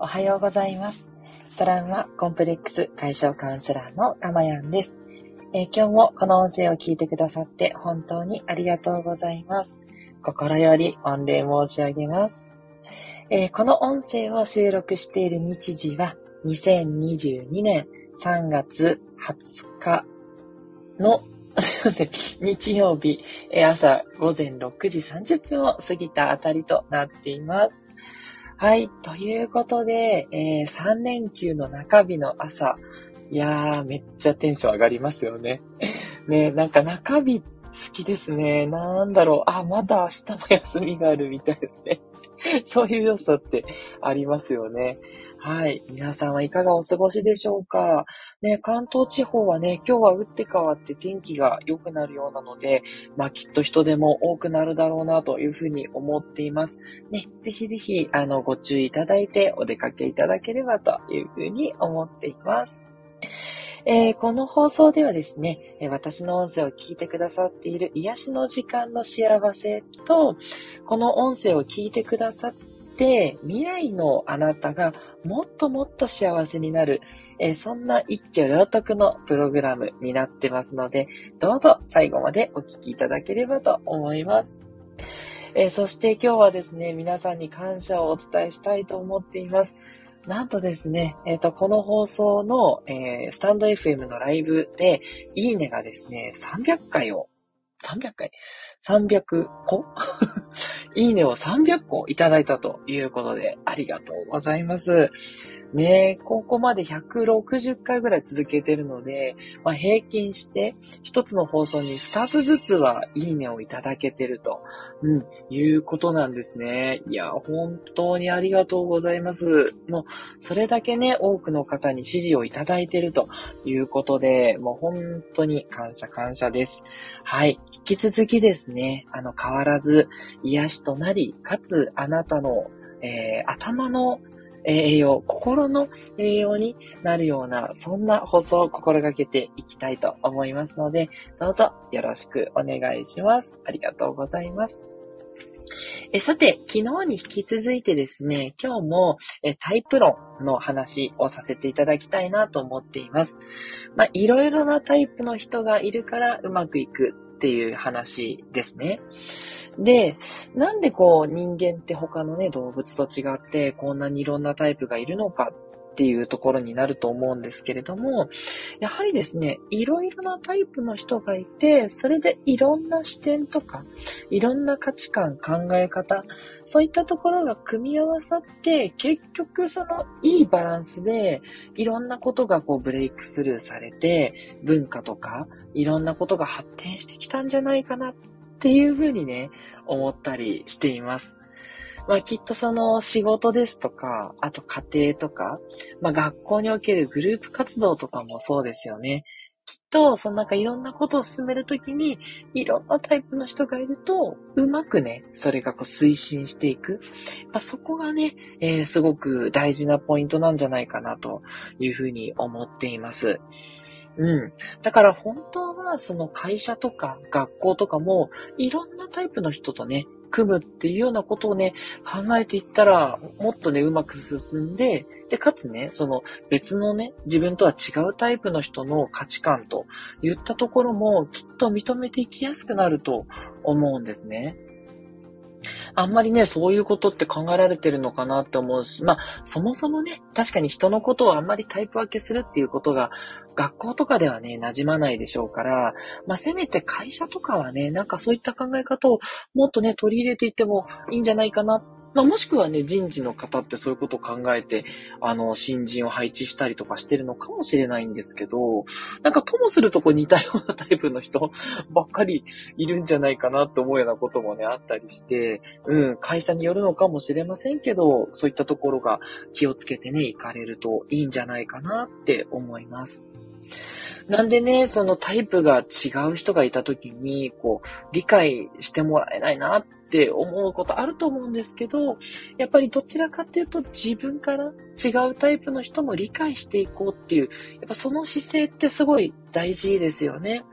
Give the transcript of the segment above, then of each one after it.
おはようございます。トラウマコンプレックス解消カウンセラーのかまやんです、えー、今日もこの音声を聞いてくださって本当にありがとうございます。心より御礼申し上げます。えー、この音声を収録している日時は2022年3月20日の。日曜日、朝午前6時30分を過ぎたあたりとなっています。はい。ということで、えー、3連休の中日の朝。いやー、めっちゃテンション上がりますよね。ね、なんか中日好きですね。なんだろう。あ、まだ明日も休みがあるみたいなね。そういう要素ってありますよね。はい。皆さんはいかがお過ごしでしょうか？ね、関東地方はね、今日は打って変わって天気が良くなるようなので、まあきっと人手も多くなるだろうなというふうに思っています。ね、ぜひぜひ、あの、ご注意いただいてお出かけいただければというふうに思っています。えー、この放送ではですね、私の音声を聞いてくださっている癒しの時間の幸せと、この音声を聞いてくださってて、未来のあなたがもっともっと幸せになる、えー、そんな一挙両得のプログラムになってますので、どうぞ最後までお聞きいただければと思います。えー、そして今日はですね、皆さんに感謝をお伝えしたいと思っています。なんとですね、えっ、ー、と、この放送の、えー、スタンド FM のライブで、いいねがですね、300回を300回 ?300 個いいねを300個いただいたということで、ありがとうございます。ね、ここまで160回ぐらい続けてるので、まあ、平均して一つの放送に二つずつはいいねをいただけてると、うん、いうことなんですね。いや、本当にありがとうございます。もう、それだけね、多くの方に支持をいただいてるということで、もう本当に感謝感謝です。はい。引き続きですね、あの、変わらず癒しとなり、かつあなたのえー、頭の栄養、心の栄養になるような、そんな放送を心がけていきたいと思いますので、どうぞよろしくお願いします。ありがとうございます。えさて、昨日に引き続いてですね、今日もえタイプ論の話をさせていただきたいなと思っています。まあ、いろいろなタイプの人がいるからうまくいくっていう話ですね。で、なんでこう人間って他のね、動物と違ってこんなにいろんなタイプがいるのかっていうところになると思うんですけれども、やはりですね、いろいろなタイプの人がいて、それでいろんな視点とか、いろんな価値観、考え方、そういったところが組み合わさって、結局そのいいバランスで、いろんなことがこうブレイクスルーされて、文化とか、いろんなことが発展してきたんじゃないかなっていうふうにね、思ったりしています。まあきっとその仕事ですとか、あと家庭とか、まあ学校におけるグループ活動とかもそうですよね。きっと、そのなんかいろんなことを進めるときに、いろんなタイプの人がいると、うまくね、それがこう推進していく。まあ、そこがね、えー、すごく大事なポイントなんじゃないかなというふうに思っています。うん。だから本当はその会社とか学校とかもいろんなタイプの人とね、組むっていうようなことをね、考えていったら、もっとね、うまく進んで、で、かつね、その別のね、自分とは違うタイプの人の価値観といったところもきっと認めていきやすくなると思うんですね。あんまりね、そういうことって考えられてるのかなって思うし、まあ、そもそもね、確かに人のことをあんまりタイプ分けするっていうことが、学校とかではね、馴染まないでしょうから、まあ、せめて会社とかはね、なんかそういった考え方をもっとね、取り入れていってもいいんじゃないかなってまあ、もしくはね、人事の方ってそういうことを考えて、あの、新人を配置したりとかしてるのかもしれないんですけど、なんかともするとこう似たようなタイプの人 ばっかりいるんじゃないかなって思うようなこともね、あったりして、うん、会社によるのかもしれませんけど、そういったところが気をつけてね、行かれるといいんじゃないかなって思います。なんでね、そのタイプが違う人がいた時に、こう、理解してもらえないなって思うことあると思うんですけど、やっぱりどちらかっていうと自分から違うタイプの人も理解していこうっていう、やっぱその姿勢ってすごい大事ですよね。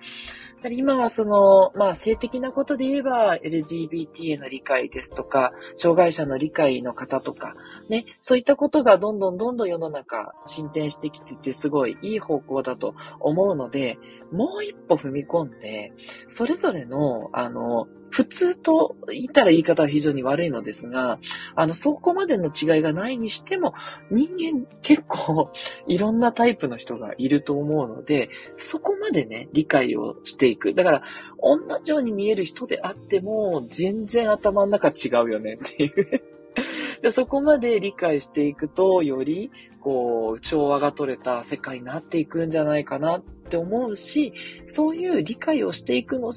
今はその、まあ性的なことで言えば LGBT への理解ですとか、障害者の理解の方とか、ね、そういったことがどんどんどんどん世の中進展してきててすごいいい方向だと思うので、もう一歩踏み込んで、それぞれの、あの、普通と言ったら言い方は非常に悪いのですが、あの、そこまでの違いがないにしても、人間結構いろんなタイプの人がいると思うので、そこまでね、理解をしていく。だから、同じように見える人であっても、全然頭の中違うよねっていう でそこまで理解していくと、より、こう、調和が取れた世界になっていくんじゃないかなって思うし、そういう理解をしていくの、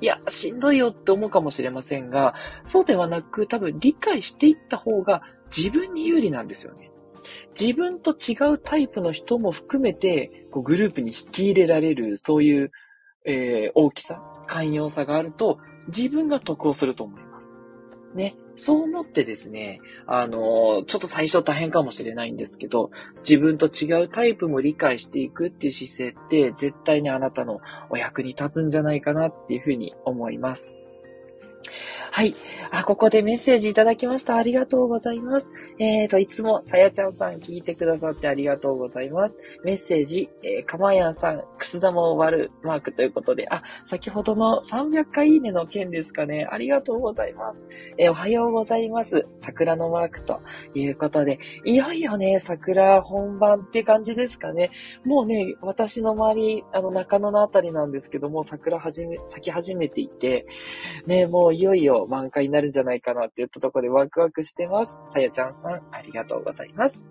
いや、しんどいよって思うかもしれませんが、そうではなく、多分理解していった方が自分に有利なんですよね。自分と違うタイプの人も含めて、こうグループに引き入れられる、そういう、えー、大きさ、寛容さがあると、自分が得をすると思います。ね。そう思ってですね、あの、ちょっと最初大変かもしれないんですけど、自分と違うタイプも理解していくっていう姿勢って絶対にあなたのお役に立つんじゃないかなっていうふうに思います。はい。あ、ここでメッセージいただきました。ありがとうございます。えーと、いつもさやちゃんさん聞いてくださってありがとうございます。メッセージ、えー、かまやんさん、す玉を割るマークということで、あ、先ほどの300回いいねの件ですかね。ありがとうございます。えー、おはようございます。桜のマークということで、いよいよね、桜本番って感じですかね。もうね、私の周り、あの、中野のあたりなんですけども、桜始め、咲き始めていて、ね、もういよいよ満開になるんじゃないかなって言ったところでワクワクしてます。さやちゃんさん、ありがとうございます。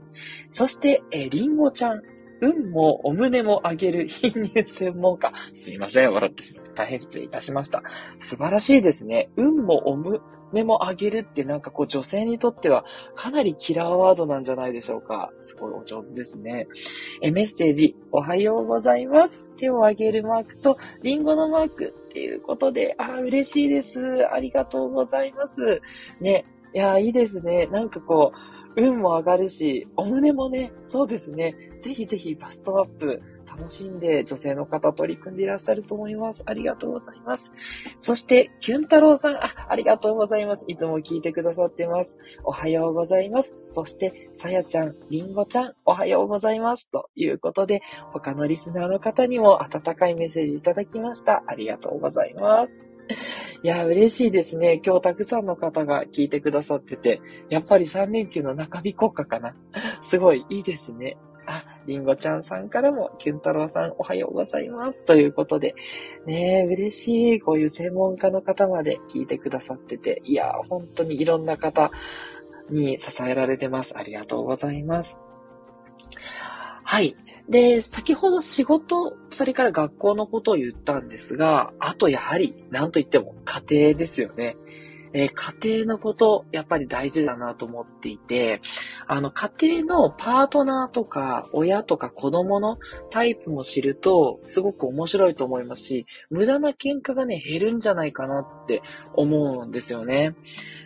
そして、えりんごちゃん。運もお胸も上げる貧乳専門家。すいません、笑ってしまって。大変失礼いたしました。素晴らしいですね。運もお胸も上げるってなんかこう女性にとってはかなりキラーワードなんじゃないでしょうか。すごいお上手ですね。え、メッセージ、おはようございます。手を上げるマークとリンゴのマーク。っていうことで、あ、嬉しいです。ありがとうございます。ね。いや、いいですね。なんかこう、運も上がるし、お胸もね、そうですね。ぜひぜひバストアップ楽しんで女性の方取り組んでいらっしゃると思います。ありがとうございます。そして、キュン太郎さん、あ、ありがとうございます。いつも聞いてくださってます。おはようございます。そして、さやちゃん、りんごちゃん、おはようございます。ということで、他のリスナーの方にも温かいメッセージいただきました。ありがとうございます。いや、嬉しいですね。今日たくさんの方が聞いてくださってて、やっぱり3連休の中日国家かな。すごいいいですね。あ、りんごちゃんさんからも、キュン太郎さんおはようございます。ということで、ねえ、嬉しい。こういう専門家の方まで聞いてくださってて、いや、本当にいろんな方に支えられてます。ありがとうございます。はい。で、先ほど仕事、それから学校のことを言ったんですが、あとやはり、なんといっても家庭ですよね。えー、家庭のこと、やっぱり大事だなと思っていて、あの、家庭のパートナーとか、親とか子供のタイプも知ると、すごく面白いと思いますし、無駄な喧嘩がね、減るんじゃないかなって思うんですよね。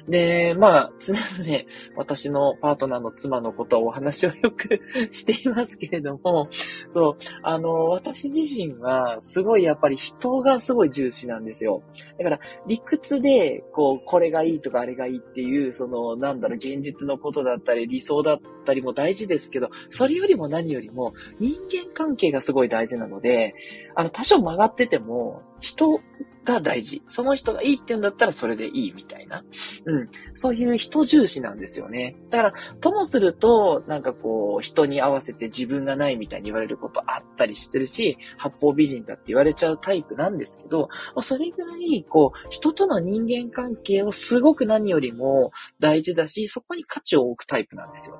で、まあ、常々ね私のパートナーの妻のことはお話をよく していますけれども、そう、あの、私自身はすごいやっぱり人がすごい重視なんですよ。だから理屈で、こう、これがいいとかあれがいいっていう、その、なんだろう、現実のことだったり理想だったりも大事ですけど、それよりも何よりも人間関係がすごい大事なので、あの、多少曲がってても、人が大事。その人がいいって言うんだったらそれでいいみたいな。うん。そういう人重視なんですよね。だから、ともすると、なんかこう、人に合わせて自分がないみたいに言われることあったりしてるし、八方美人だって言われちゃうタイプなんですけど、それぐらい、こう、人との人間関係をすごく何よりも大事だし、そこに価値を置くタイプなんですよ。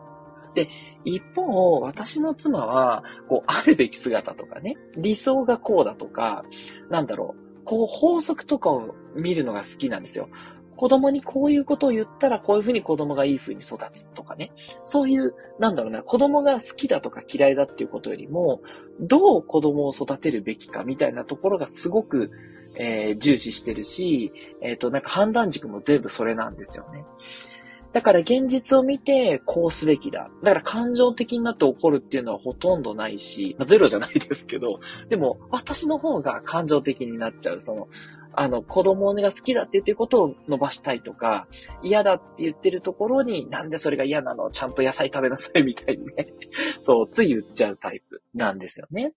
で、一方、私の妻は、こう、あるべき姿とかね、理想がこうだとか、なんだろう、こう法則とかを見るのが好きなんですよ。子供にこういうことを言ったらこういうふうに子供がいいふうに育つとかね。そういう、なんだろうな、子供が好きだとか嫌いだっていうことよりも、どう子供を育てるべきかみたいなところがすごく、えー、重視してるし、えっ、ー、と、なんか判断軸も全部それなんですよね。だから現実を見てこうすべきだ。だから感情的になって怒るっていうのはほとんどないし、まあ、ゼロじゃないですけど、でも私の方が感情的になっちゃう。その、あの、子供が好きだって言ってることを伸ばしたいとか、嫌だって言ってるところに、なんでそれが嫌なの？ちゃんと野菜食べなさいみたいにね。そう、つい言っちゃうタイプなんですよね。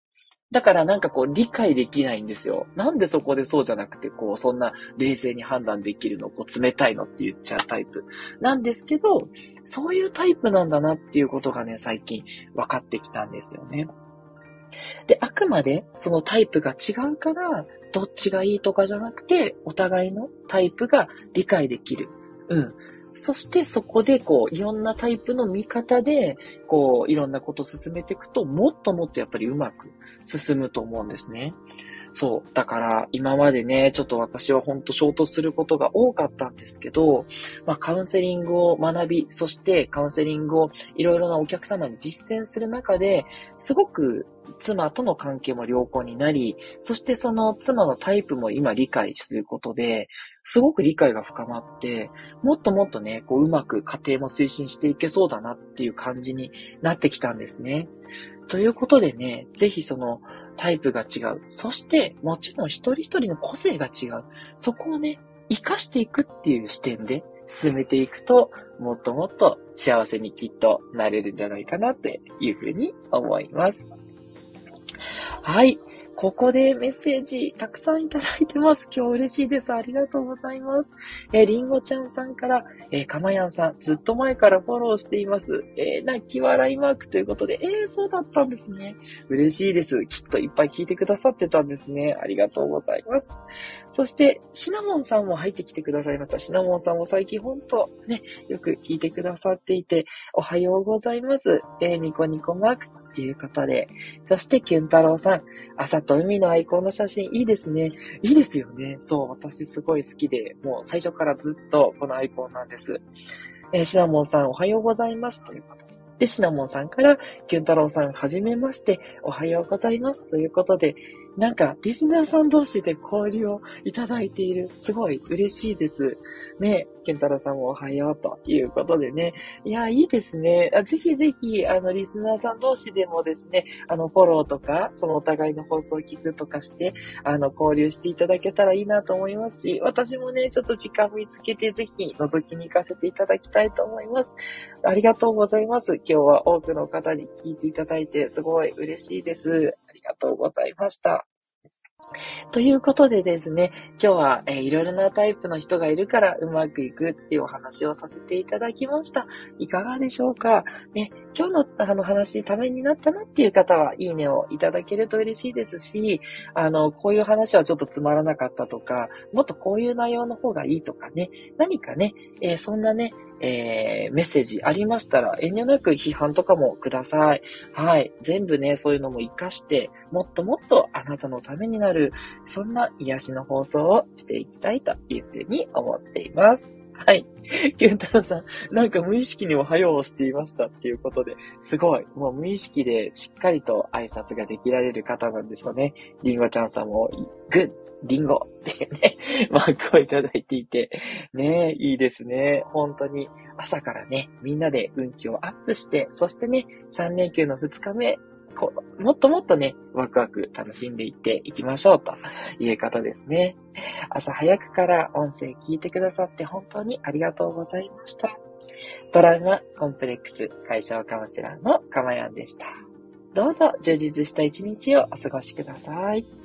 だからなんかこう理解できないんですよ。なんでそこでそうじゃなくて、こう、そんな冷静に判断できるの、こう、冷たいのって言っちゃうタイプなんですけど、そういうタイプなんだなっていうことがね、最近分かってきたんですよね。で、あくまでそのタイプが違うから、どっちがいいとかじゃなくて、お互いのタイプが理解できる。うん。そしてそこでこう、いろんなタイプの見方で、こう、いろんなことを進めていくと、もっともっとやっぱりうまく進むと思うんですね。そう。だから、今までね、ちょっと私は本当衝突することが多かったんですけど、まあ、カウンセリングを学び、そしてカウンセリングをいろいろなお客様に実践する中で、すごく妻との関係も良好になり、そしてその妻のタイプも今理解することで、すごく理解が深まって、もっともっとね、こううまく家庭も推進していけそうだなっていう感じになってきたんですね。ということでね、ぜひそのタイプが違う。そして、もちろん一人一人の個性が違う。そこをね、活かしていくっていう視点で進めていくと、もっともっと幸せにきっとなれるんじゃないかなっていうふうに思います。はい。ここでメッセージたくさんいただいてます。今日嬉しいです。ありがとうございます。えー、りんごちゃんさんから、えー、かまやんさん、ずっと前からフォローしています。えー、泣き笑いマークということで、えー、そうだったんですね。嬉しいです。きっといっぱい聞いてくださってたんですね。ありがとうございます。そして、シナモンさんも入ってきてくださいました。シナモンさんも最近ほんとね、よく聞いてくださっていて、おはようございます。えー、ニコニコマークっていう方で、そして、キュン太郎さん、朝と海のアイコンの写真いいですね。いいですよね。そう、私すごい好きで、もう最初からずっとこのアイコンなんです。えー、シナモンさんおはようございます。ということで。で、シナモンさんから、キュン太郎さんはじめまして、おはようございます。ということで、なんか、リスナーさん同士で交流をいただいている。すごい嬉しいです。ね、ケンタロウさんもおはようということでね。いや、いいですね。ぜひぜひ、あの、リスナーさん同士でもですね、あの、フォローとか、そのお互いの放送を聞くとかして、あの、交流していただけたらいいなと思いますし、私もね、ちょっと時間見つけて、ぜひ覗きに行かせていただきたいと思います。ありがとうございます。今日は多くの方に聞いていただいて、すごい嬉しいです。ありがとうございました。ということでですね、今日は、えー、いろいろなタイプの人がいるからうまくいくっていうお話をさせていただきました。いかがでしょうか？ね、今日のあの話、ためになったなっていう方は、いいねをいただけると嬉しいですし、あの、こういう話はちょっとつまらなかったとか、もっとこういう内容の方がいいとかね、何かね、えー、そんなね、えー、メッセージありましたら、遠慮なく批判とかもください。はい。全部ね、そういうのも活かして、もっともっとあなたのためになる、そんな癒しの放送をしていきたいというふうに思っています。はい。ケンタロウさん、なんか無意識におはようをしていましたっていうことで、すごい。もう無意識でしっかりと挨拶ができられる方なんでしょうね。リンゴちゃんさんも、グッリンゴっていうね、マークをいただいていて、ねいいですね。本当に朝からね、みんなで運気をアップして、そしてね、3連休の2日目、こう、もっともっとね、ワクワク楽しんでいっていきましょうということですね。朝早くから音声聞いてくださって本当にありがとうございました。トラウマコンプレックス解消カウンセラーのかまやんでした。どうぞ充実した一日をお過ごしください。